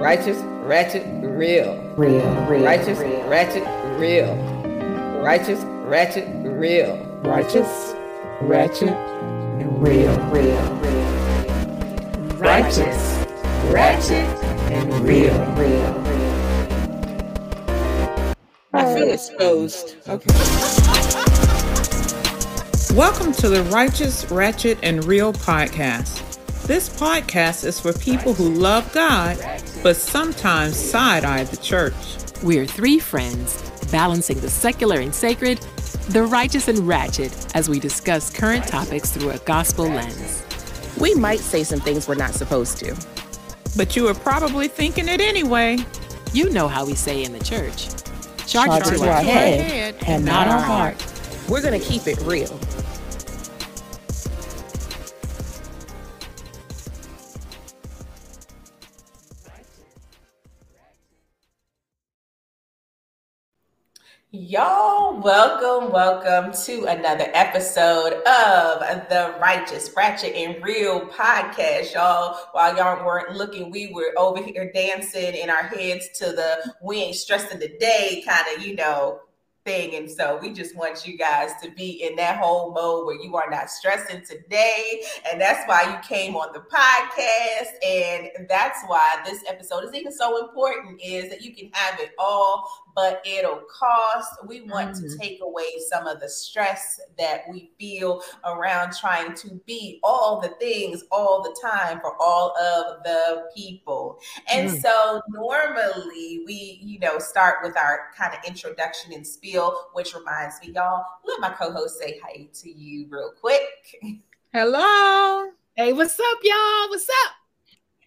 Righteous, ratchet, real. Real, real. Righteous, real. ratchet, real. Righteous, ratchet, real. Righteous, ratchet, and real. Real, real. Righteous, ratchet, and real. Real, real. I feel exposed. Okay. Welcome to the Righteous, Ratchet, and Real podcast. This podcast is for people who love God, but sometimes side eye the church. We're three friends balancing the secular and sacred, the righteous and ratchet as we discuss current topics through a gospel lens. We might say some things we're not supposed to. But you are probably thinking it anyway. You know how we say in the church charge, Charge to our head and not our heart. We're going to keep it real. Y'all, welcome, welcome to another episode of the Righteous, Ratchet, and Real podcast. Y'all, while y'all weren't looking, we were over here dancing in our heads to the we ain't stressing the day kind of, you know, thing. And so we just want you guys to be in that whole mode where you are not stressing today. And that's why you came on the podcast. And that's why this episode is even so important is that you can have it all, but it'll cost. We want Mhm. to take away some of the stress that we feel around trying to be all the things all the time for all of the people. And Mm. so normally we, you know, start with our kind of introduction and spiel, which reminds me, y'all, let my co-host say hi to you real quick. Hello. Hey, what's up, y'all? What's up?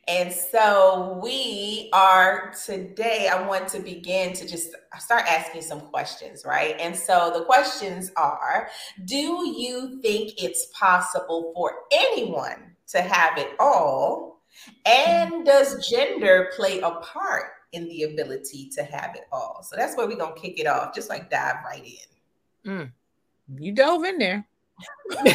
And so we are today, I want to begin to just start asking some questions, right? And so the questions are Do you think it's possible for anyone to have it all? And does gender play a part in the ability to have it all? So that's where we're going to kick it off, just like dive right in. Mm. You dove in there.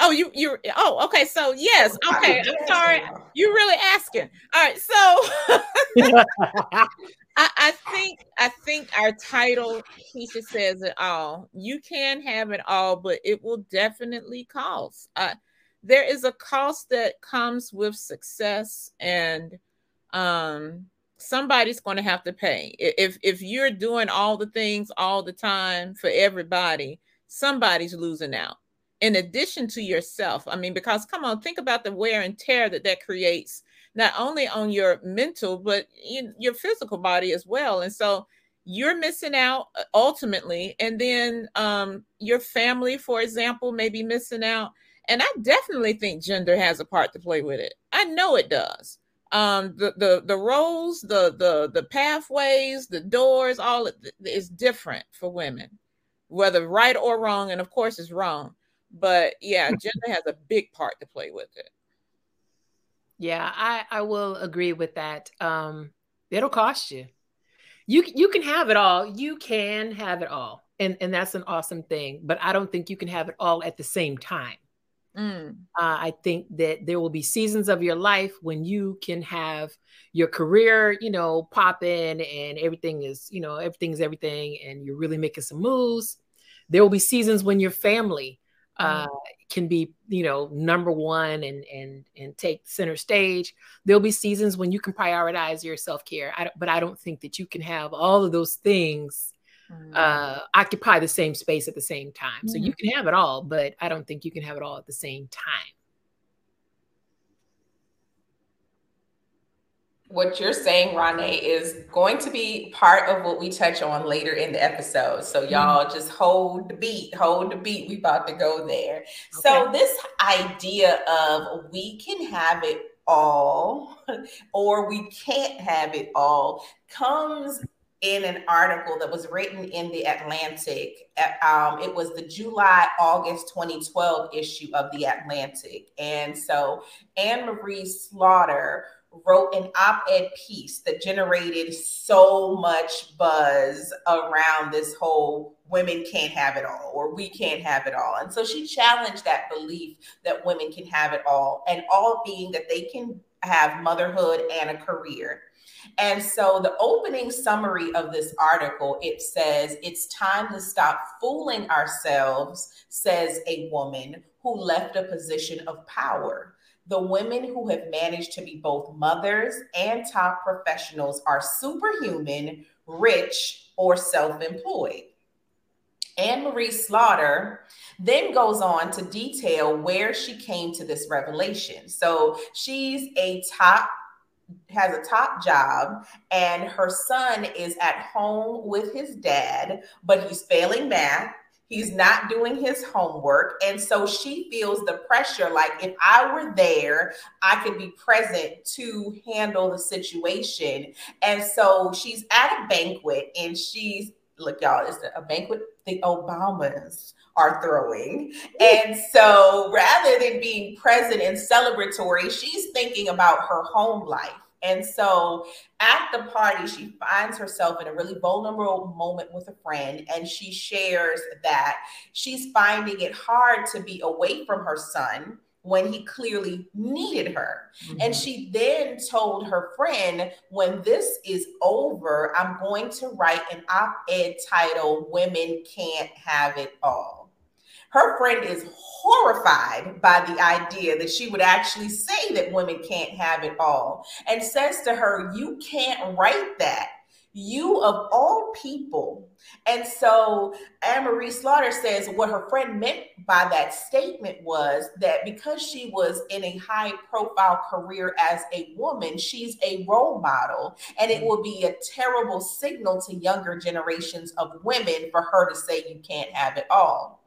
Oh, you you oh okay. So yes, okay. I'm sorry. You're really asking. All right, so I, I think I think our title Keisha says it all. You can have it all, but it will definitely cost. Uh, there is a cost that comes with success, and um, somebody's going to have to pay. If if you're doing all the things all the time for everybody, somebody's losing out in addition to yourself. I mean, because come on, think about the wear and tear that that creates, not only on your mental, but your physical body as well. And so you're missing out uh, ultimately. And then um, your family, for example, may be missing out. And I definitely think gender has a part to play with it. I know it does. Um, the the the roles, the the the pathways, the doors, all is different for women, whether right or wrong. And of course, it's wrong but yeah, gender has a big part to play with it. Yeah, I, I will agree with that. Um, it'll cost you. You you can have it all. You can have it all. And and that's an awesome thing. But I don't think you can have it all at the same time. Mm, Uh, I think that there will be seasons of your life when you can have your career, you know, pop in and everything is, you know, everything's everything and you're really making some moves. There will be seasons when your family uh, can be, you know, number one and and and take center stage. There'll be seasons when you can prioritize your self care. But I don't think that you can have all of those things Mm. uh, occupy the same space at the same time. So you can have it all, but I don't think you can have it all at the same time. What you're saying, Rane, is going to be part of what we touch on later in the episode. So y'all just hold the beat, hold the beat. We about to go there. So this idea of we can have it all or we can't have it all comes in an article that was written in the Atlantic. Um, it was the July August 2012 issue of the Atlantic. And so Anne Marie Slaughter wrote an op ed piece that generated so much buzz around this whole women can't have it all or we can't have it all. And so she challenged that belief that women can have it all, and all being that they can have motherhood and a career. And so the opening summary of this article it says it's time to stop fooling ourselves says a woman who left a position of power. The women who have managed to be both mothers and top professionals are superhuman, rich, or self employed. Anne Marie Slaughter then goes on to detail where she came to this revelation. So she's a top has a top job and her son is at home with his dad but he's failing math he's not doing his homework and so she feels the pressure like if i were there i could be present to handle the situation and so she's at a banquet and she's look y'all it's a banquet the obamas are throwing. And so rather than being present and celebratory, she's thinking about her home life. And so at the party, she finds herself in a really vulnerable moment with a friend, and she shares that she's finding it hard to be away from her son when he clearly needed her. Mm-hmm. And she then told her friend, when this is over, I'm going to write an op ed titled Women Can't Have It All. Her friend is horrified by the idea that she would actually say that women can't have it all and says to her, You can't write that. You of all people. And so Anne Marie Slaughter says what her friend meant by that statement was that because she was in a high profile career as a woman, she's a role model. And it will be a terrible signal to younger generations of women for her to say you can't have it all.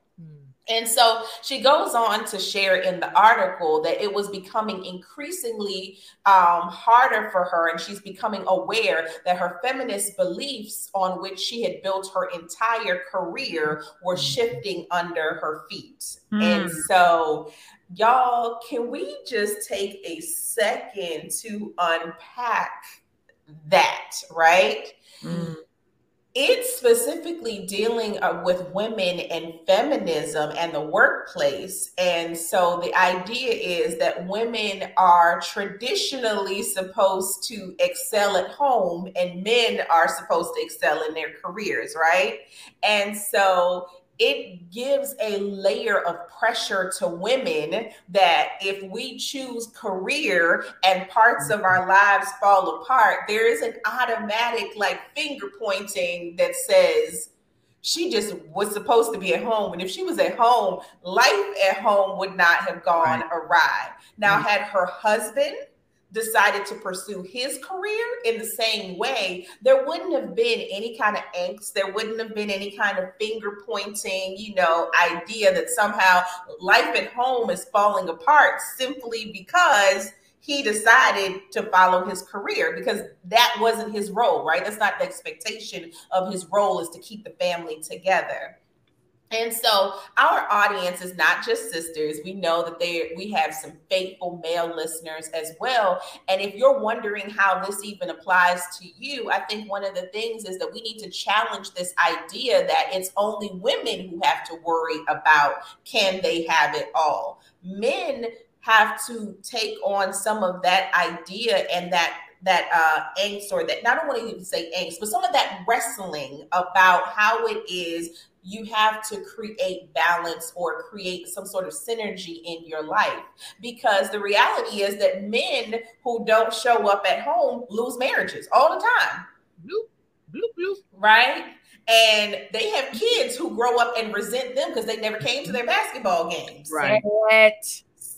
And so she goes on to share in the article that it was becoming increasingly um, harder for her, and she's becoming aware that her feminist beliefs on which she had built her entire career were mm. shifting under her feet. Mm. And so, y'all, can we just take a second to unpack that, right? Mm it's specifically dealing uh, with women and feminism and the workplace. And so the idea is that women are traditionally supposed to excel at home and men are supposed to excel in their careers, right? And so it gives a layer of pressure to women that if we choose career and parts of our lives fall apart, there is an automatic like finger pointing that says, she just was supposed to be at home. And if she was at home, life at home would not have gone right. awry. Now, mm-hmm. had her husband decided to pursue his career in the same way, there wouldn't have been any kind of angst. There wouldn't have been any kind of finger pointing, you know, idea that somehow life at home is falling apart simply because he decided to follow his career because that wasn't his role, right? That's not the expectation of his role is to keep the family together. And so our audience is not just sisters. We know that they we have some faithful male listeners as well. And if you're wondering how this even applies to you, I think one of the things is that we need to challenge this idea that it's only women who have to worry about can they have it all. Men have to take on some of that idea and that that uh, angst or that not only even say angst, but some of that wrestling about how it is you have to create balance or create some sort of synergy in your life because the reality is that men who don't show up at home lose marriages all the time. Bloop, bloop, bloop. Right? And they have kids who grow up and resent them because they never came to their basketball games. Right.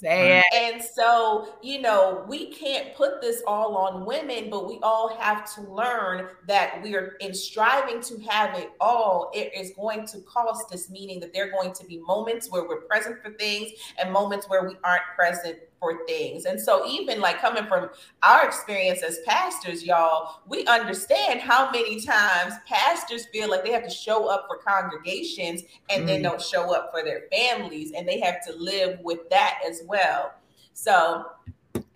Say it. And so, you know, we can't put this all on women, but we all have to learn that we are in striving to have it all. It is going to cost us, meaning that there are going to be moments where we're present for things and moments where we aren't present for things. And so, even like coming from our experience as pastors, y'all, we understand how many times pastors feel like they have to show up for congregations and mm. then don't show up for their families, and they have to live with that as well. So,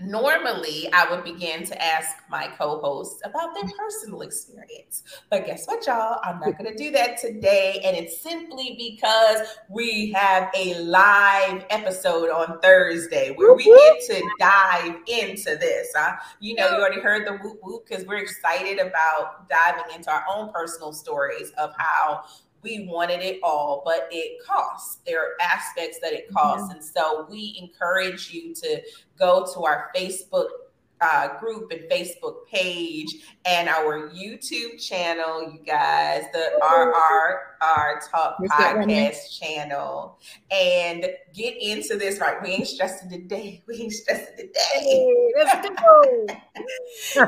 normally I would begin to ask my co-hosts about their personal experience. But guess what, y'all? I'm not going to do that today. And it's simply because we have a live episode on Thursday where we get to dive into this. Huh? You know, you already heard the whoop whoop because we're excited about diving into our own personal stories of how we wanted it all, but it costs. There are aspects that it costs. Mm-hmm. And so we encourage you to go to our Facebook uh, group and Facebook page and our YouTube channel, you guys, the RRR Talk Podcast channel, and get into this. Right, we ain't stressing today. We ain't stressing today. let's go.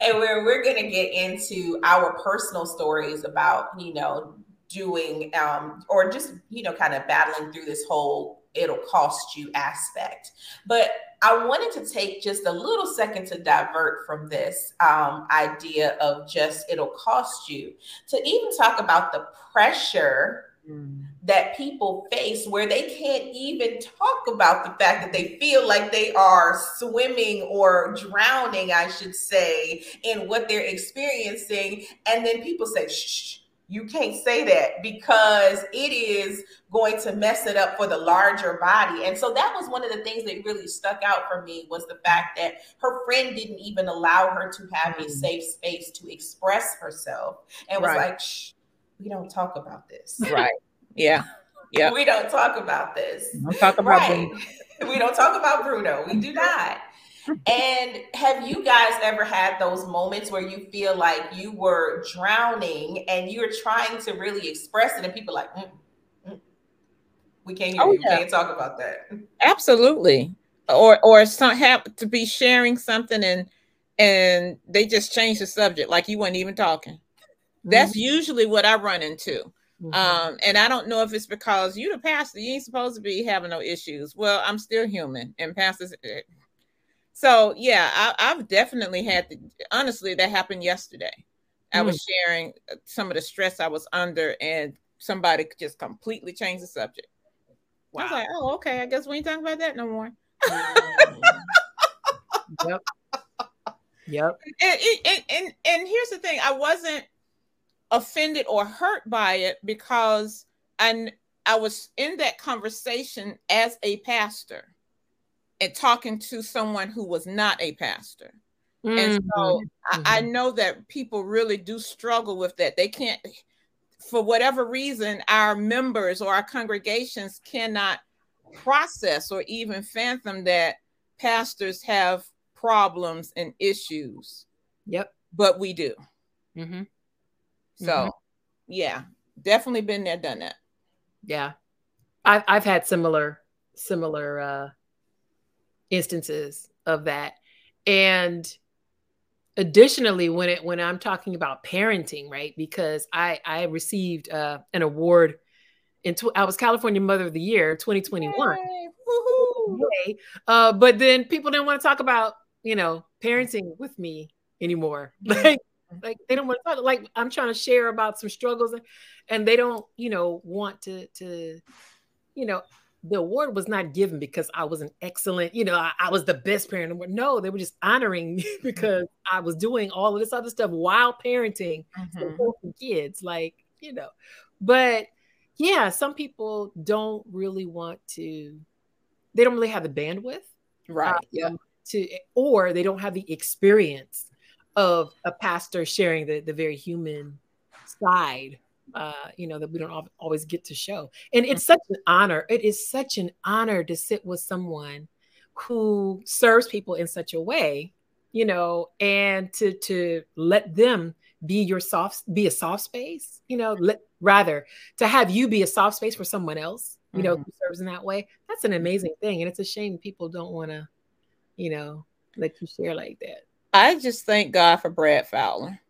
and we're we're gonna get into our personal stories about you know doing um or just you know kind of battling through this whole it'll cost you aspect but I wanted to take just a little second to divert from this um, idea of just it'll cost you to even talk about the pressure mm. that people face where they can't even talk about the fact that they feel like they are swimming or drowning, I should say, in what they're experiencing. And then people say, shh you can't say that because it is going to mess it up for the larger body. And so that was one of the things that really stuck out for me was the fact that her friend didn't even allow her to have a mm. safe space to express herself and was right. like, Shh, we don't talk about this. Right. Yeah. Yeah. we don't talk about this. Don't talk about right. we don't talk about Bruno. We do not and have you guys ever had those moments where you feel like you were drowning and you're trying to really express it, and people like, mm, mm, we can't hear oh, you. Yeah. can't talk about that. Absolutely. Or or some have to be sharing something and and they just change the subject like you weren't even talking. Mm-hmm. That's usually what I run into. Mm-hmm. Um, and I don't know if it's because you the pastor, you ain't supposed to be having no issues. Well, I'm still human, and pastors eh, so yeah, I, have definitely had the, honestly that happened yesterday. I mm. was sharing uh, some of the stress I was under, and somebody just completely changed the subject. Wow. I was like, oh, okay, I guess we ain't talking about that no more. yep. Yep. And, and, and, and here's the thing I wasn't offended or hurt by it because I, I was in that conversation as a pastor and talking to someone who was not a pastor. Mm-hmm. And so mm-hmm. I, I know that people really do struggle with that. They can't, for whatever reason, our members or our congregations cannot process or even fathom that pastors have problems and issues. Yep. But we do. Mm-hmm. So, mm-hmm. yeah, definitely been there, done that. Yeah, I've I've had similar similar uh, instances of that. And additionally, when it when I'm talking about parenting, right? Because I I received uh, an award in tw- I was California Mother of the Year 2021. Yay. Uh, but then people didn't want to talk about you know parenting with me anymore. Like like they don't want to talk. Like I'm trying to share about some struggles, and, and they don't you know want to to you know the award was not given because I was an excellent, you know, I, I was the best parent. No, they were just honoring me because I was doing all of this other stuff while parenting mm-hmm. kids, like, you know. But yeah, some people don't really want to, they don't really have the bandwidth. Right. Um, yeah. To, or they don't have the experience of a pastor sharing the, the very human side uh, you know, that we don't always get to show. And it's such an honor. It is such an honor to sit with someone who serves people in such a way, you know, and to to let them be your soft be a soft space, you know, let rather to have you be a soft space for someone else, you mm-hmm. know, who serves in that way. That's an amazing thing. And it's a shame people don't want to, you know, let you share like that. I just thank God for Brad Fowler.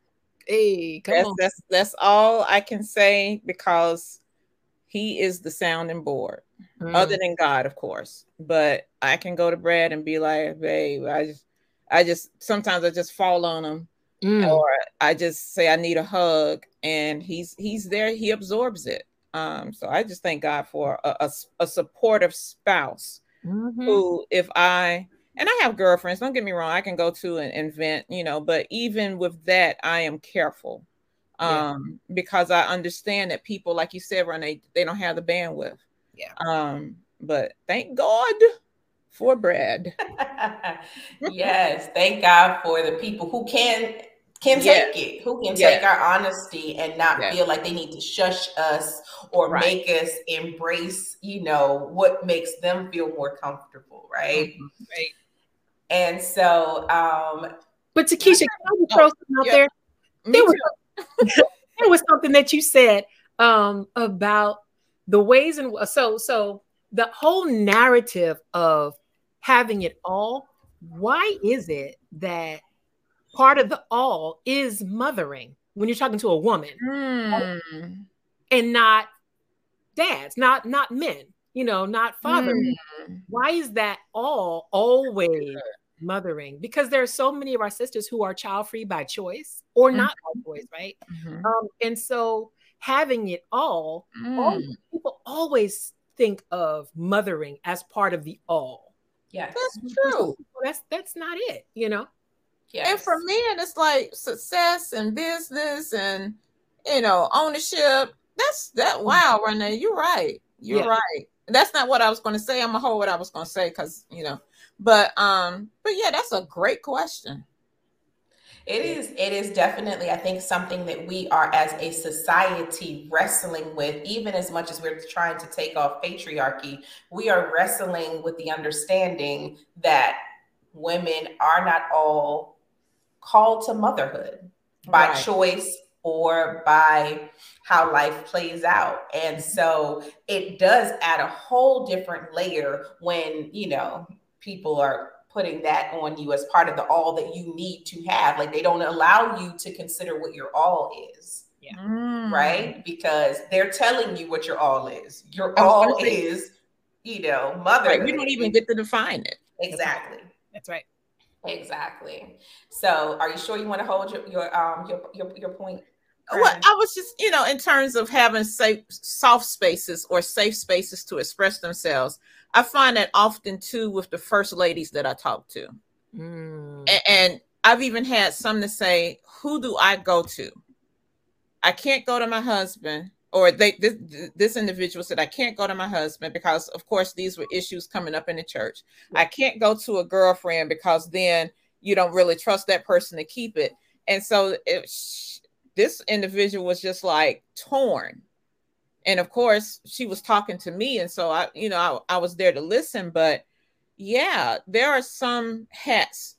Hey, come that's, on. That's that's all I can say because he is the sounding board, mm. other than God, of course. But I can go to Brad and be like, babe, I just I just sometimes I just fall on him. Mm. Or I just say I need a hug, and he's he's there. He absorbs it. Um, so I just thank God for a, a, a supportive spouse mm-hmm. who, if I and I have girlfriends. Don't get me wrong. I can go to and, and vent, you know, but even with that, I am careful Yeah. um because I understand that people, like you said, Renee, they they don't have the bandwidth. Yeah. Um, but thank God for Brad. yes, thank God for the people who can can Yeah. take it, who can Yeah. take our honesty and not Yeah. feel like they need to shush us or Right. make us embrace, you know, what makes them feel more comfortable, right? Right. And so, um, But Takesha, can I throw something out yeah. there? Me There was, there was something that you said um, about the ways and so so the whole narrative of having it all. Why is it that part of the all is mothering when you're talking to a woman Mm. and not dads, not not men, you know, not father. Mm. Why is that all always mothering? Because there are so many of our sisters who are child free by choice or not by choice, right? Mhm. Um, and so having it all, all Mm. people always think of mothering as part of the all. yes, That's true. That's that's not it, you know. yes. And for men, it's like success and business and you know ownership. That's that. Wow, Renee, you're right. You're Yeah. right. That's not what I was going to say. I'm gonna hold what I was going to say because you know. But um, but yeah, that's a great question. It is. It is definitely, I think, something that we are as a society wrestling with, even as much as we're trying to take off patriarchy. We are wrestling with the understanding that women are not all called to motherhood by Right. choice or by how life plays out. And so it does add a whole different layer when, you know, people are putting that on you as part of the all that you need to have. Like they don't allow you to consider what your all is, Mm. right? Because they're telling you what your all is. Your all say- is, you know, mother. Right. We don't even get to define it. exactly. That's right. Exactly. So, are you sure you want to hold your your um your your, your point? Well, I was just, you know, in terms of having safe, soft spaces or safe spaces to express themselves, I find that often too with the first ladies that I talk to. Mm. And I've even had some to say, "Who do I go to? I can't go to my husband." Or they this, this individual said, "I can't go to my husband because, of course, these were issues coming up in the church. I can't go to a girlfriend because then you don't really trust that person to keep it." And so it, this individual was just like torn. And of course, she was talking to me, and so I, you know, I, I was there to listen. But yeah, there are some hats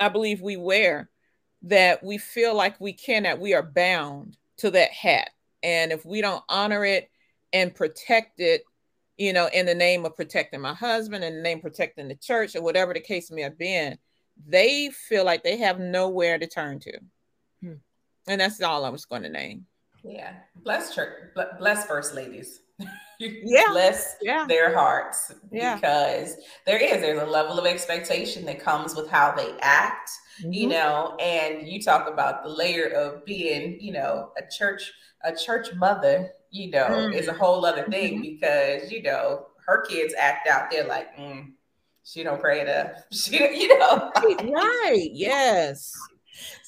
I believe we wear that we feel like we cannot, we are bound to that hat. And if we don't honor it and protect it, you know, in the name of protecting my husband, in the name of protecting the church, or whatever the case may have been, they feel like they have nowhere to turn to. Hmm. And that's all I was going to name. Yeah, bless church, bless first ladies. Yeah. bless Yeah. their hearts Yeah. because there is there's a level of expectation that comes with how they act you Mhm. know and you talk about the layer of being you know a church a church mother you know Mm. is a whole other thing because you know her kids act out they're like mm, she don't pray enough she you know Right. Yes.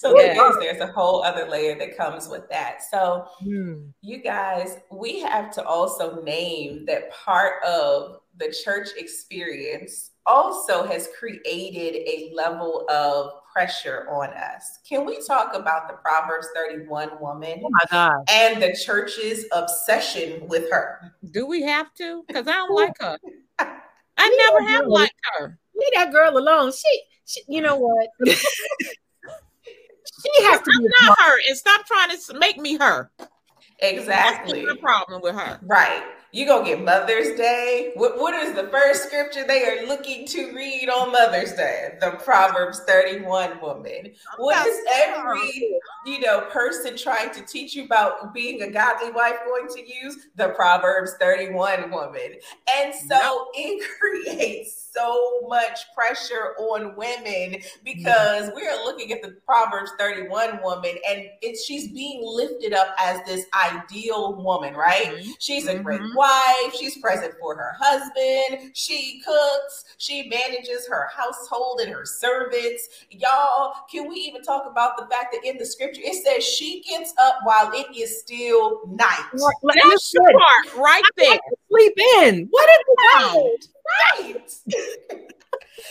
So Yeah. there is there's a whole other layer that comes with that so Mm. you guys, we have to also name that part of the church experience also has created a level of pressure on us. Can we talk about the Proverbs 31 woman Oh and the church's obsession with her? Do we have to? Because I don't like her. I We never have liked her. Leave that girl alone. She, she you know what? she to be I'm not her, and stop trying to make me her. Exactly. That's my problem with her. Right. You gonna get Mother's Day. What what is the first scripture they are looking to read on Mother's Day? The Proverbs 31 woman. What is every you know person trying to teach you about being a godly wife going to use? The Proverbs 31 woman. And so it creates so much pressure on women because we are looking at the Proverbs 31 woman and it's she's being lifted up as this ideal woman, right? Mhm. She's a great Mhm. Wife, she's present for her husband, she cooks, she manages her household and her servants. Y'all, can we even talk about the fact that in the scripture it says she gets up while it is still night? That's the part right there. Sleep in. What is it? Right.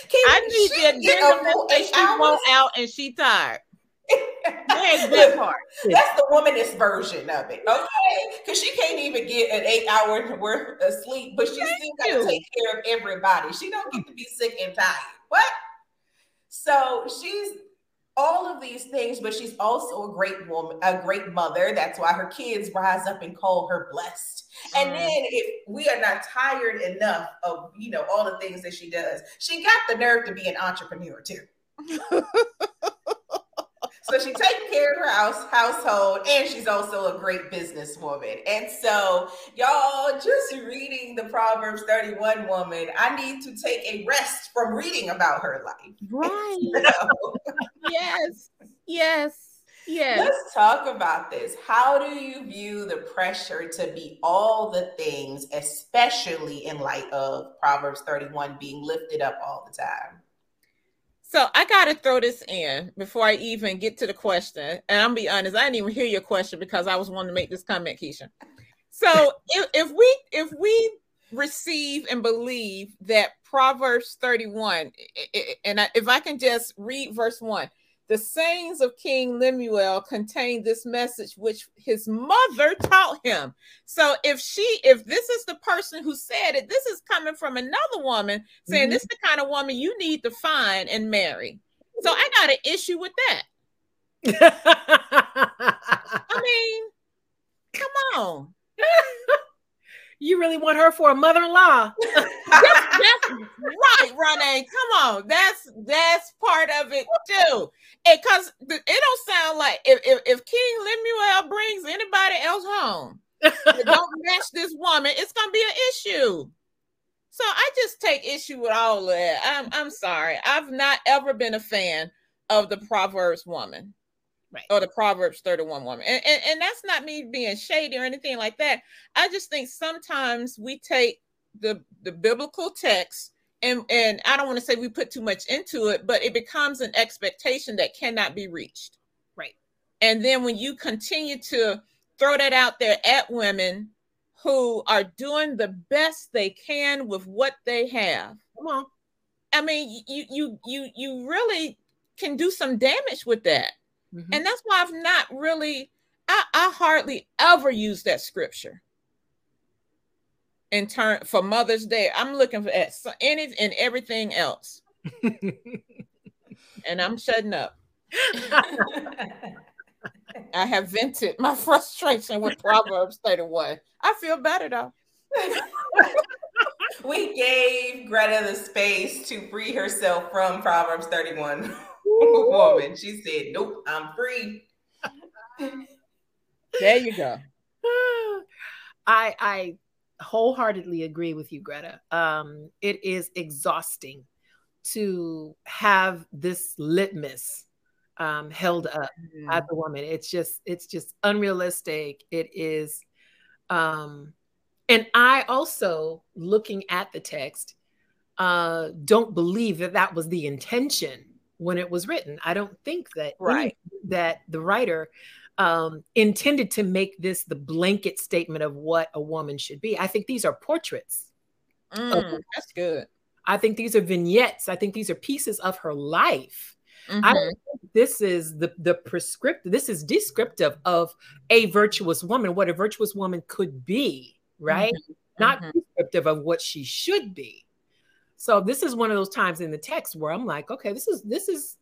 Can I need she that get dinner a full that she hours? won't out and she tired. There's that part. That's the womanist version of it, okay? Because she can't even get an eight hour worth of sleep, but she still got to take care of everybody. She don't get to be sick and tired. What? So she's all of these things, but she's also a great woman, a great mother. That's why her kids rise up and call her blessed. And Mm. then if we are not tired enough of you know all the things that she does, she got the nerve to be an entrepreneur too. So she's taking care of her house household, and she's also a great businesswoman. And so, y'all, just reading the Proverbs 31 woman, I need to take a rest from reading about her life. Right. So, yes. Yes. Yes. let's talk about this. How do you view the pressure to be all the things, especially in light of Proverbs 31 being lifted up all the time? So I got to throw this in before I even get to the question. And I'm be honest, I didn't even hear your question because I was wanting to make this comment, Keisha. So if, if we if we receive and believe that Proverbs 31, i- i- and I, if I can just read verse one, the sayings of King Lemuel contain this message which his mother taught him. So if she, if this is the person who said it, this is coming from another woman saying Mhm. this is the kind of woman you need to find and marry. So I got an issue with that. I mean, come on. you really want her for a mother-in-law? That's right, Renee. Come on. That's that's part of it too. Because it don't sound like if, if, if King Lemuel brings anybody else home that don't match this woman, it's gonna be an issue. So I just take issue with all of that. I'm I'm sorry. I've not ever been a fan of the Proverbs woman. Right. Or the Proverbs 31 woman. And, and and that's not me being shady or anything like that. I just think sometimes we take the the biblical text and and I don't want to say we put too much into it, but it becomes an expectation that cannot be reached. Right. And then when you continue to throw that out there at women who are doing the best they can with what they have. Come on. I mean, you you you you really can do some damage with that. Mhm. And that's why I've not really I, I hardly ever use that scripture in turn for Mother's Day. I'm looking for at any and everything else. And I'm shutting up. I have vented my frustration with Proverbs 31. I feel better though. we gave Greta the space to free herself from Proverbs 31 woman. She said, Nope, I'm free. There you go. I I wholeheartedly agree with you, Greta. Um, it is exhausting to have this litmus um, held up as a woman. It's just it's just unrealistic. It is, um, and I also looking at the text uh, don't believe that that was the intention when it was written. I don't think that Right. that the writer um, intended to make this the blanket statement of what a woman should be. I think these are portraits. Mm, that's good. I think these are vignettes. I think these are pieces of her life. I Mhm. don't think this is the the prescriptive. This is descriptive of a virtuous woman, what a virtuous woman could be, right? Not Mhm. descriptive of what she should be. So this is one of those times in the text where I'm like, okay, this is this is,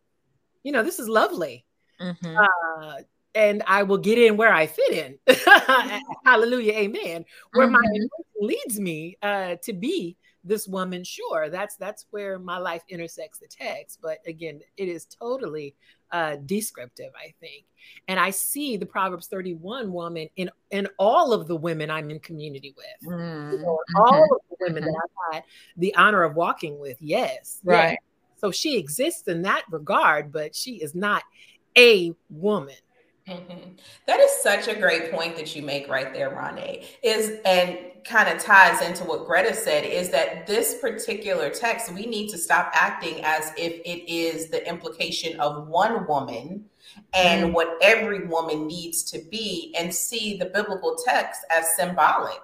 you know, this is lovely. Mhm. Uh, and I will get in where I fit in. Hallelujah, amen. Where my Mhm. anointing leads me uh, to be this woman, sure, that's that's where my life intersects the text. But again, it is totally uh, descriptive, I think. And I see the Proverbs 31 woman in in all of the women I'm in community with. Mm, You know, mhm. All of the women that I've had the honor of walking with. Yes. yes. Right. So she exists in that regard, but she is not a woman. Mhm. That is such a great point that you make right there, Ronnie. Is and kind of ties into what Greta said is that this particular text, we need to stop acting as if it is the implication of one woman and what every woman needs to be, and see the biblical text as symbolic.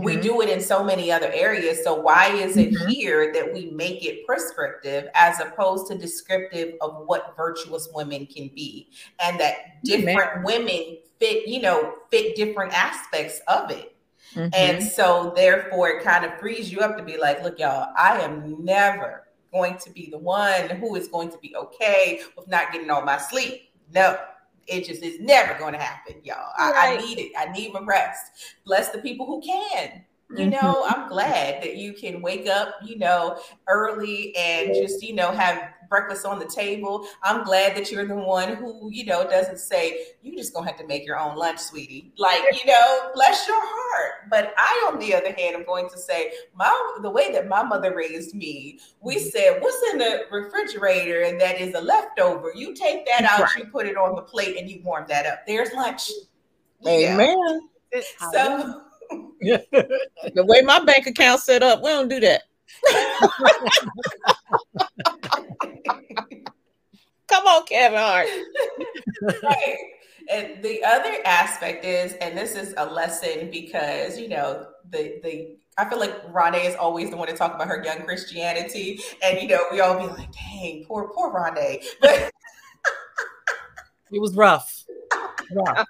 We Mhm. do it in so many other areas. So why is it Mhm. here that we make it prescriptive as opposed to descriptive of what virtuous women can be? And that different women fit, you know, fit different aspects of it. Mhm. And so therefore it kind of frees you up to be like, look, y'all, I am never going to be the one who is going to be okay with not getting all my sleep. No, it just is never going to happen, y'all. I, I need it. I need my rest. Bless the people who can. You Mhm. know, I'm glad that you can wake up, you know, early and just, you know, have breakfast on the table. I'm glad that you're the one who, you know, doesn't say, you just gonna have to make your own lunch, sweetie. Like, you know, bless your heart. But I, on the other hand, am going to say, my the way that my mother raised me, we said, what's in the refrigerator and that is a leftover? You take that out, you put it on the plate, and you warm that up. There's lunch. Yeah. Amen. So The way my bank account set up, we don't do that. Come on, Kevin Hart. right. And the other aspect is, and this is a lesson because you know the the I feel like Rondé is always the one to talk about her young Christianity, and you know we all be like, "Dang, poor poor Rondé," but It was rough. rough.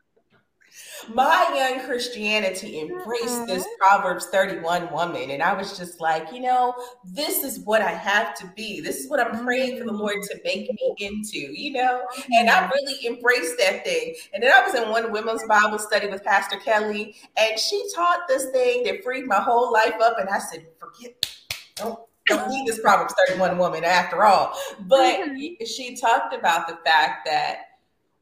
My young Christianity embraced this mm-hmm. Proverbs 31 woman. And I was just like, you know, this is what I have to be. This is what I'm praying for the Lord mm-hmm. to make me into, you know? And I mm-hmm. really embraced that thing. And then I was in one women's Bible study with Pastor Kelly, and she taught this thing that freed my whole life up. And I said, forget, don't don't need this Proverbs 31 woman after all. But she talked about the fact that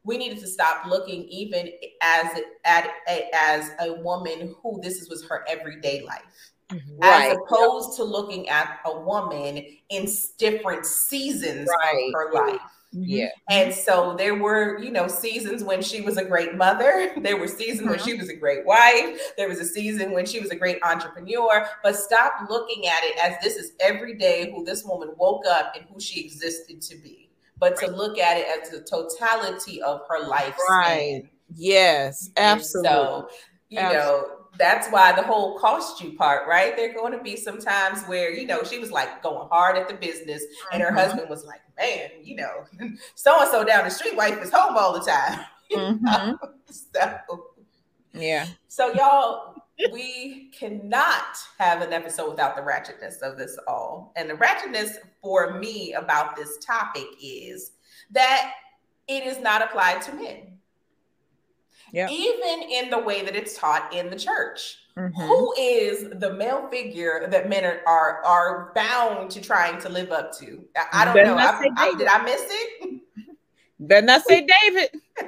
we needed to stop looking even as at as a woman who this is, was her everyday life. Mm-hmm. Right. as opposed to looking at a woman in different seasons Right. of her life. Mm-hmm. Yeah. and so there were you know seasons when she was a great mother. There were seasons when uh-huh. she was a great wife. There was a season when she was a great entrepreneur. But stop looking at it as this is every day who this woman woke up and who she existed to be but to look at it as the totality of her life Right. Yes, absolutely. so, you know, that's why the whole cost you part, right? There are going to be some times where, you know, she was like going hard at the business, and her Mhm. husband was like, man, you know, so and so down the street wife is home all the time. Mhm. So, Yeah. so y'all, we cannot have an episode without the ratchetness of this all. And the ratchetness for me about this topic is that it is not applied to men. Yeah. Even in the way that it's taught in the church. Mhm. Who is the male figure that men are, are are bound to trying to live up to? I, I don't Better know. I- I- did I miss it? Better not say David,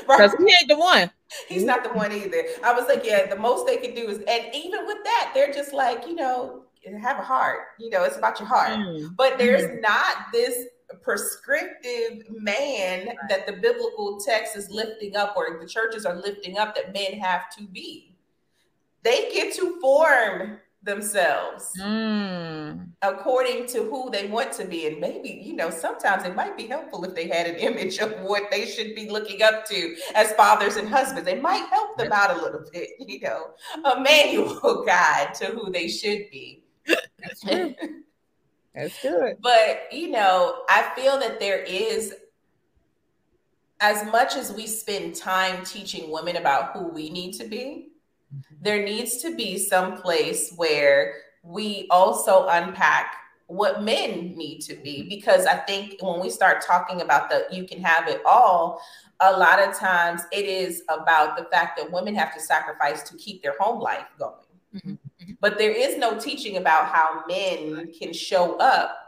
because he ain't the one. He's not the one either. I was like, yeah, the most they can do is, and even with that, they're just like, you know, have a heart. You know, it's about your heart. Mm. But there's not this prescriptive man that the biblical text is lifting up or the churches are lifting up that men have to be. They get to form themselves Mm. according to who they want to be. And maybe, you know, sometimes it might be helpful if they had an image of what they should be looking up to as fathers and husbands. It might help them out a little bit, you know, a manual guide to who they should be. That's good. That's good. But, you know, I feel that there is, as much as we spend time teaching women about who we need to be, there needs to be some place where we also unpack what men need to be. Because i think when we start talking about the you can have it all a lot of times it is about the fact that women have to sacrifice to keep their home life going. Mhm. but there is no teaching about how men can show up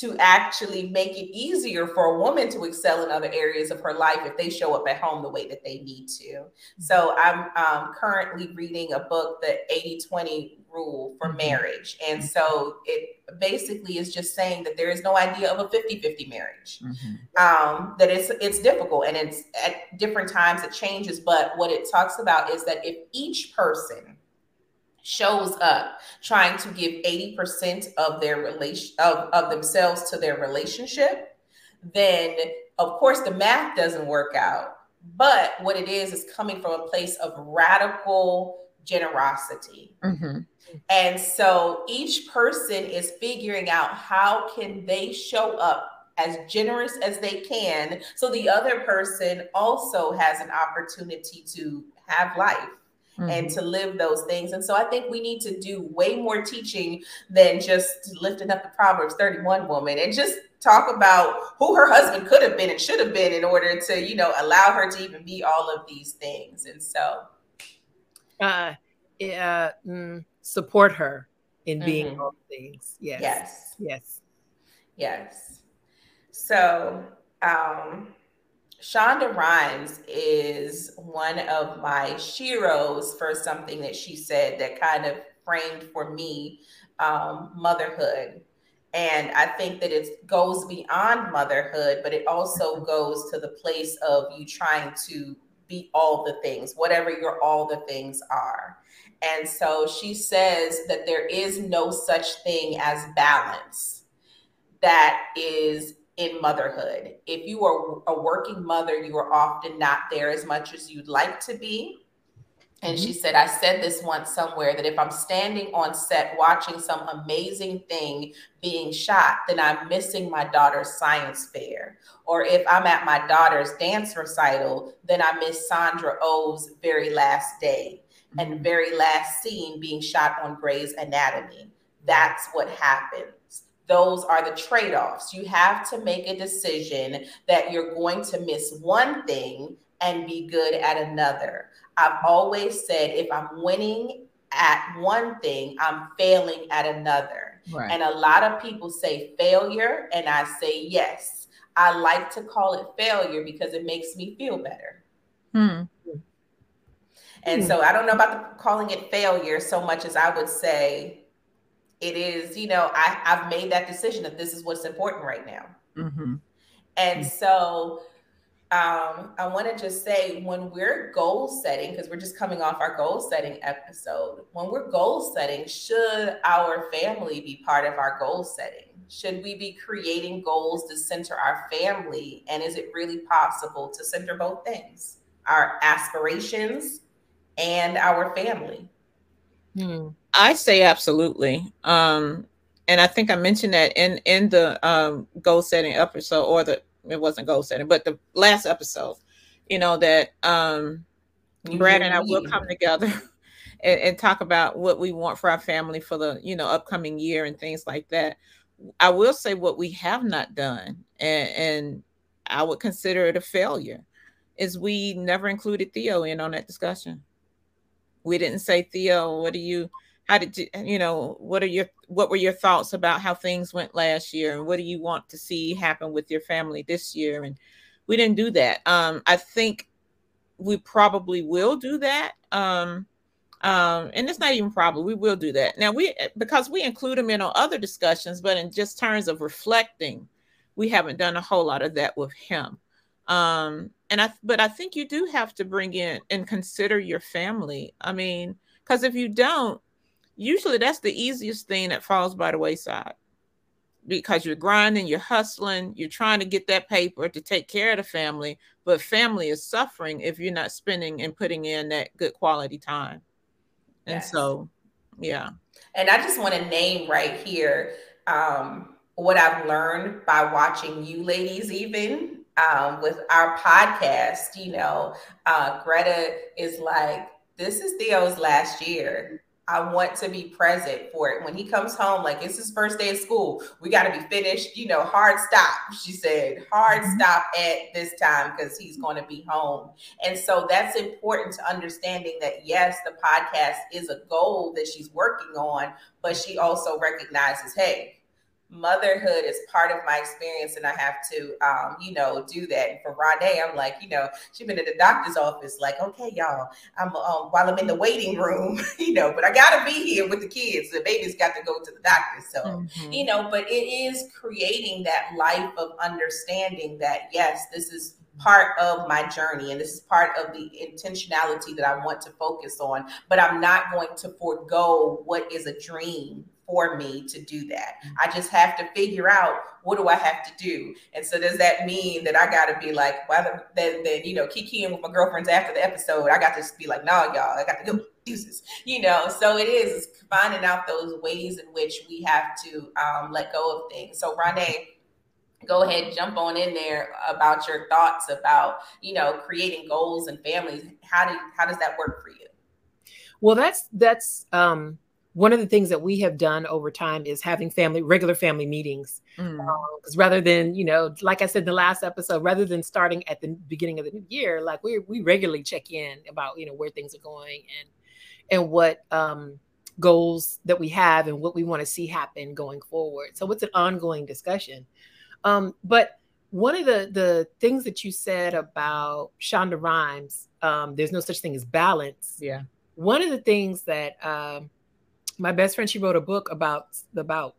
to actually make it easier for a woman to excel in other areas of her life if they show up at home the way that they need to. So I'm um, currently reading a book, The 80 20 Rule for Mm-hmm. Marriage. And so it basically is just saying that there is no idea of a 50 50 marriage. Um, that it's it's difficult and it's at different times it changes. But what it talks about is that if each person shows up trying to give 80% of their relation of, of themselves to their relationship, then of course the math doesn't work out. But what it is is coming from a place of radical generosity. Mhm. And so each person is figuring out how can they show up as generous as they can so the other person also has an opportunity to have life and to live those things. And so I think we need to do way more teaching than just lifting up the Proverbs 31 woman and just talk about who her husband could have been and should have been in order to, you know, allow her to even be all of these things. And so Uh, yeah, mm, support her in being Mhm. all things. Yes. yes. Yes. Yes. So, um, Shonda Rhimes is one of my sheroes for something that she said that kind of framed for me um, motherhood. And I think that it goes beyond motherhood, but it also goes to the place of you trying to be all the things, whatever your all the things are. And so she says that there is no such thing as balance that is in motherhood. If you are a working mother, you are often not there as much as you'd like to be. And she mm-hmm. said, I said this once somewhere that if I'm standing on set watching some amazing thing being shot, then I'm missing my daughter's science fair. Or if I'm at my daughter's dance recital, then I miss Sandra Oh's very last day and mm-hmm. very last scene being shot on Grey's Anatomy. That's what happens. Those are the trade offs. You have to make a decision that you're going to miss one thing and be good at another. I've always said if I'm winning at one thing, I'm failing at another. Right. And a lot of people say failure, and I say yes. I like to call it failure because it makes me feel better. Hmm. And so I don't know about the, calling it failure so much as I would say it is, you know, I, I've made that decision that this is what's important right now. Mhm. And so um, I want to just say when we're goal setting, because we're just coming off our goal setting episode, when we're goal setting, should our family be part of our goal setting? Should we be creating goals to center our family? And is it really possible to center both things, our aspirations and our family? Hmm. I say absolutely. Um, and I think I mentioned that in in the um goal setting episode, or the it wasn't goal setting, but the last episode. You know that um Brad and I will come together and, and talk about what we want for our family for the you know upcoming year and things like that. I will say what we have not done, and, and I would consider it a failure, is we never included Theo in on that discussion. We didn't say Theo, what do you? How did you? You know, what are your what were your thoughts about how things went last year, and what do you want to see happen with your family this year? And we didn't do that. Um, I think we probably will do that. Um, um, and it's not even probably we will do that now. We because we include them in on other discussions, but in just terms of reflecting, we haven't done a whole lot of that with him. Um, and I but I think you do have to bring in and consider your family. I mean, because if you don't, usually that's the easiest thing that falls by the wayside because you're grinding, you're hustling, you're trying to get that paper to take care of the family, but family is suffering if you're not spending and putting in that good quality time. And Yes. so, yeah. And I just want to name right here um, what I've learned by watching you ladies, even um, with our podcast. You know, uh, Greta is like, this is Theo's last year. I want to be present for it. When he comes home, like it's his first day of school, we got to be finished. You know, hard stop. She said, hard stop at this time because he's going to be home. And so that's important to understanding that yes, the podcast is a goal that she's working on, but she also recognizes, hey, motherhood is part of my experience and I have to, um, you know, do that. And for Rade, I'm like, you know, she's been in the doctor's office, like, okay, y'all, I'm um, while I'm in the waiting room, you know, but I gotta be here with the kids. The baby's got to go to the doctor. So, mm-hmm. you know, but it is creating that life of understanding that, yes, this is part of my journey and this is part of the intentionality that I want to focus on, but I'm not going to forego what is a dream for me to do that. I just have to figure out what do I have to do. And so does that mean that I got to be like, well, then, then you know, kikiing with my girlfriends after the episode, I got to be like, no, y'all, I got to go deuces, you know. So it is finding out those ways in which we have to um, let go of things. So Renee, go ahead jump on in there about your thoughts about you know creating goals and families how do how does that work for you well that's that's um one of the things that we have done over time is having family regular family meetings. Because mm. um, rather than you know like i said in the last episode rather than starting at the beginning of the new year like we we regularly check in about you know where things are going and and what um goals that we have and what we want to see happen going forward. So it's an ongoing discussion. Um but one of the the things that you said about shonda rhimes um there's no such thing as balance. Yeah. One of the things that um my best friend she wrote a book about about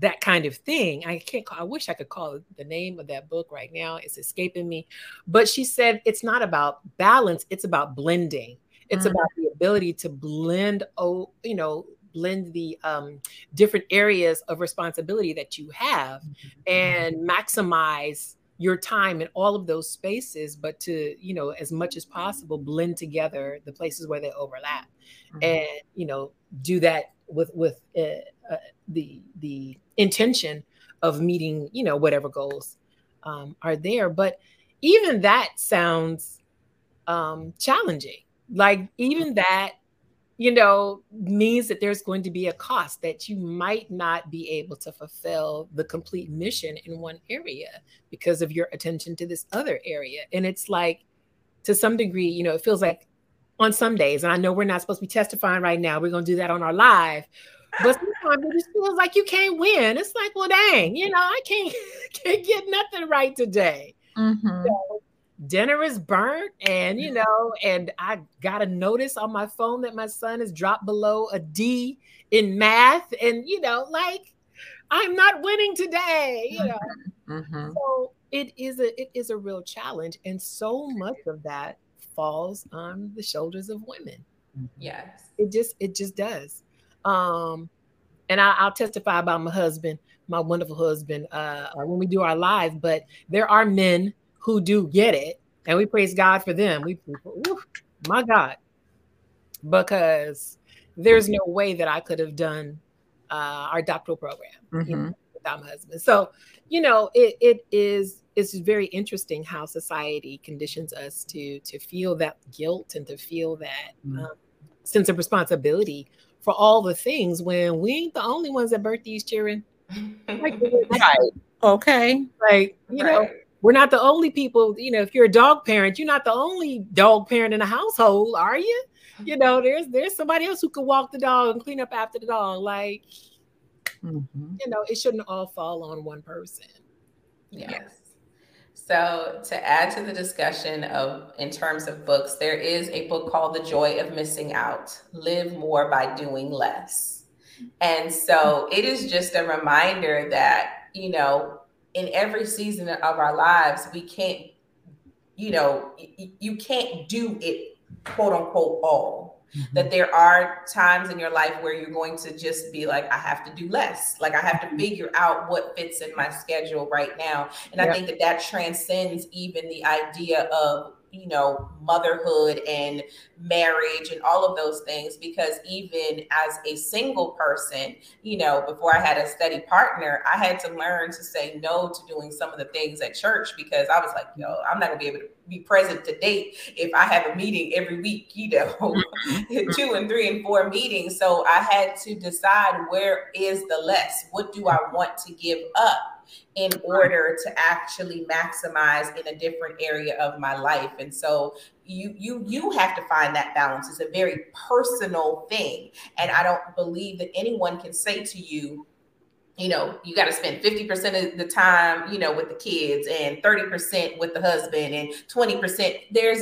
that kind of thing. I can't call, I wish I could call the name of that book right now. It's escaping me. But she said it's not about balance, it's about blending. It's mm-hmm. about the ability to blend oh, you know, blend the um, different areas of responsibility that you have mm-hmm. and maximize your time in all of those spaces but to you know as much as possible blend together the places where they overlap mm-hmm. and you know do that with with uh, uh, the the intention of meeting you know whatever goals um, are there but even that sounds um, challenging like even that you know, means that there's going to be a cost that you might not be able to fulfill the complete mission in one area because of your attention to this other area. And it's like, to some degree, you know, it feels like on some days, and I know we're not supposed to be testifying right now, we're going to do that on our live. But sometimes it just feels like you can't win. It's like, well, dang, you know, I can't can't get nothing right today. Mm-hmm. So dinner is burnt and you know and i got a notice on my phone that my son has dropped below a d in math and you know like i'm not winning today you know. Mm-hmm. so it is a it is a real challenge and so much of that falls on the shoulders of women. Mm-hmm. yes. It just it just does. Um and I, i'll testify about my husband my wonderful husband uh when we do our live but there are men who do get it, and we praise God for them. We, ooh, my God, because there's no way that I could have done uh, our doctoral program mm-hmm. you know, without my husband. So, you know, it it is it's very interesting how society conditions us to to feel that guilt and to feel that mm-hmm. um, sense of responsibility for all the things when we ain't the only ones that birth these children. Like, right. Okay. Like, you right. know, we're not the only people, you know, if you're a dog parent, you're not the only dog parent in a household, are you? You know, there's there's somebody else who can walk the dog and clean up after the dog. Like, mm-hmm. you know, it shouldn't all fall on one person. Yes. So to add to the discussion of in terms of books, there is a book called The Joy of Missing Out: Live More by Doing Less. And so it is just a reminder that, you know, in every season of our lives, we can't, you know, you can't do it quote unquote all. Mm-hmm. That there are times in your life where you're going to just be like, I have to do less. Like I have to mm-hmm. figure out what fits in my schedule right now. And I think that that transcends even the idea of you know, motherhood and marriage and all of those things. Because even as a single person, you know, before I had a steady partner, I had to learn to say no to doing some of the things at church because I was like, yo, I'm not gonna be able to be present to date if I have a meeting every week, you know, mm-hmm. two and three and four meetings. So I had to decide where is the less? What do I want to give up? In order to actually maximize in a different area of my life. And so you you you have to find that balance. It's a very personal thing. And i don't believe that anyone can say to you you know, you got to spend 50% of the time, you know, with the kids and 30% with the husband and 20%. There's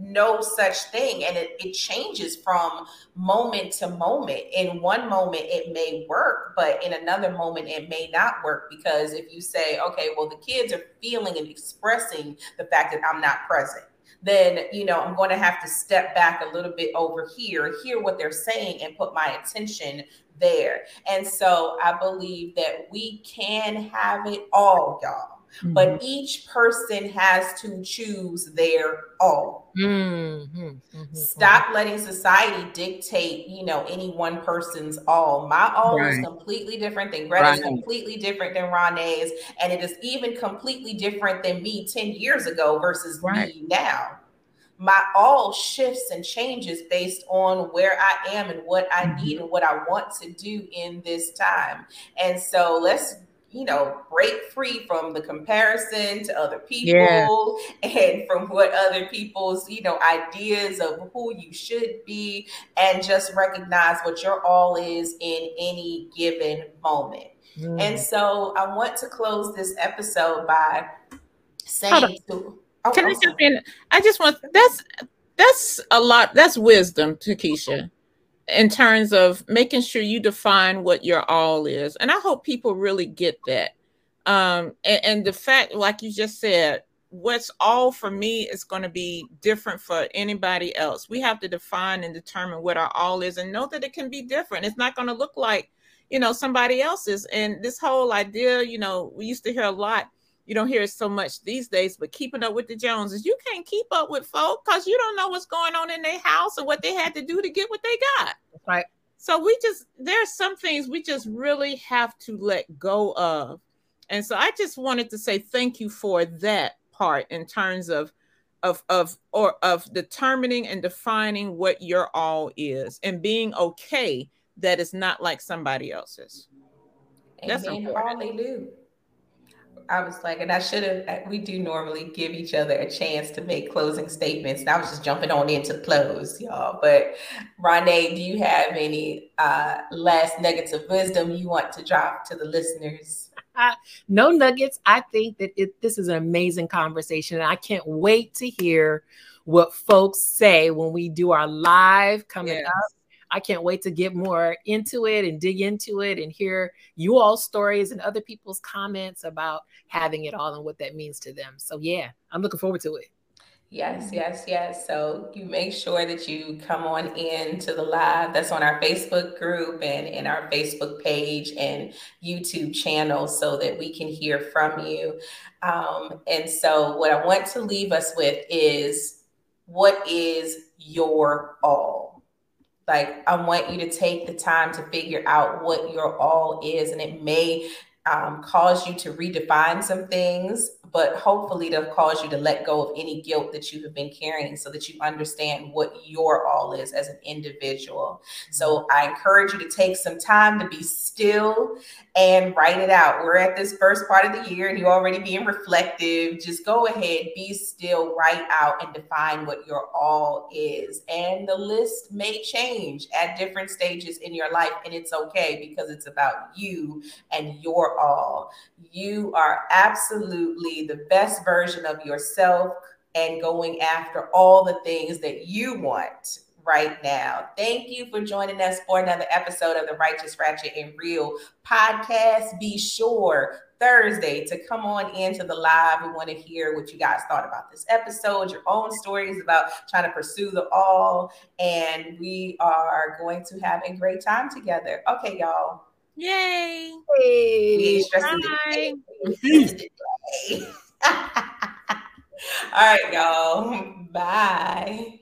no such thing. And it, it changes from moment to moment. In one moment, it may work, but in another moment, it may not work. Because if you say, okay, well, the kids are feeling and expressing the fact that I'm not present then you know i'm going to have to step back a little bit over here hear what they're saying and put my attention there. And so I believe that we can have it all, y'all. Mm-hmm. But each person has to choose their all. Mm-hmm. Mm-hmm. Stop letting society dictate, you know, any one person's all. My all right. is completely different than Greta's, right. completely different than Renee's, and it is even completely different than me 10 years ago versus right. me now my all shifts and changes based on where I am and what I mm-hmm. need and what I want to do in this time. And so let's you know, break free from the comparison to other people yeah. and from what other people's, you know, ideas of who you should be and just recognize what your all is in any given moment. Mm. And so I want to close this episode by saying to Oh, Can I jump in? I just want that's that's a lot. That's wisdom, Takesha, in terms of making sure you define what your all is, and I hope people really get that. Um, and, and the fact, like you just said, what's all for me is going to be different for anybody else. We have to define and determine what our all is, and know that it can be different. It's not going to look like you know somebody else's. And this whole idea, you know, we used to hear a lot you don't hear it so much these days, but keeping up with the Joneses, you can't keep up with folk because you don't know what's going on in their house or what they had to do to get what they got. Right. So we just there's some things we just really have to let go of. And so I just wanted to say thank you for that part in terms of of of or of determining and defining what your all is and being okay that it's not like somebody else's. That's important. Hallelujah. I was like, and I should have, we do normally give each other a chance to make closing statements. And I was just jumping on into close, y'all. But Renee, do you have any uh, last negative wisdom you want to drop to the listeners? Uh, no nuggets. I think that it, this is an amazing conversation. And I can't wait to hear what folks say when we do our live coming yes. up I can't wait to get more into it and dig into it and hear you all stories and other people's comments about having it all and what that means to them. So yeah, I'm looking forward to it. Yes, yes, yes. So you make sure that you come on in to the live that's on our Facebook group and in our Facebook page and YouTube channel so that we can hear from you. Um, and so, what I want to leave us with is what is your all? Like, I want you to take the time to figure out what your all is, and it may um, cause you to redefine some things but hopefully to cause you to let go of any guilt that you have been carrying so that you understand what your all is as an individual. So I encourage you to take some time to be still and write it out. We're at this first part of the year and you're already being reflective. Just go ahead, be still, write out and define what your all is. And the list may change at different stages in your life, and it's okay because it's about you and your all. You are absolutely the best version of yourself and going after all the things that you want right now. Thank you for joining us for another episode of the Righteous Ratchet and Real podcast. Be sure Thursday to come on into the live. We want to hear what you guys thought about this episode, your own stories about trying to pursue the all. And we are going to have a great time together. Okay, y'all. Yay. Hey. Bye. All right, y'all. Bye.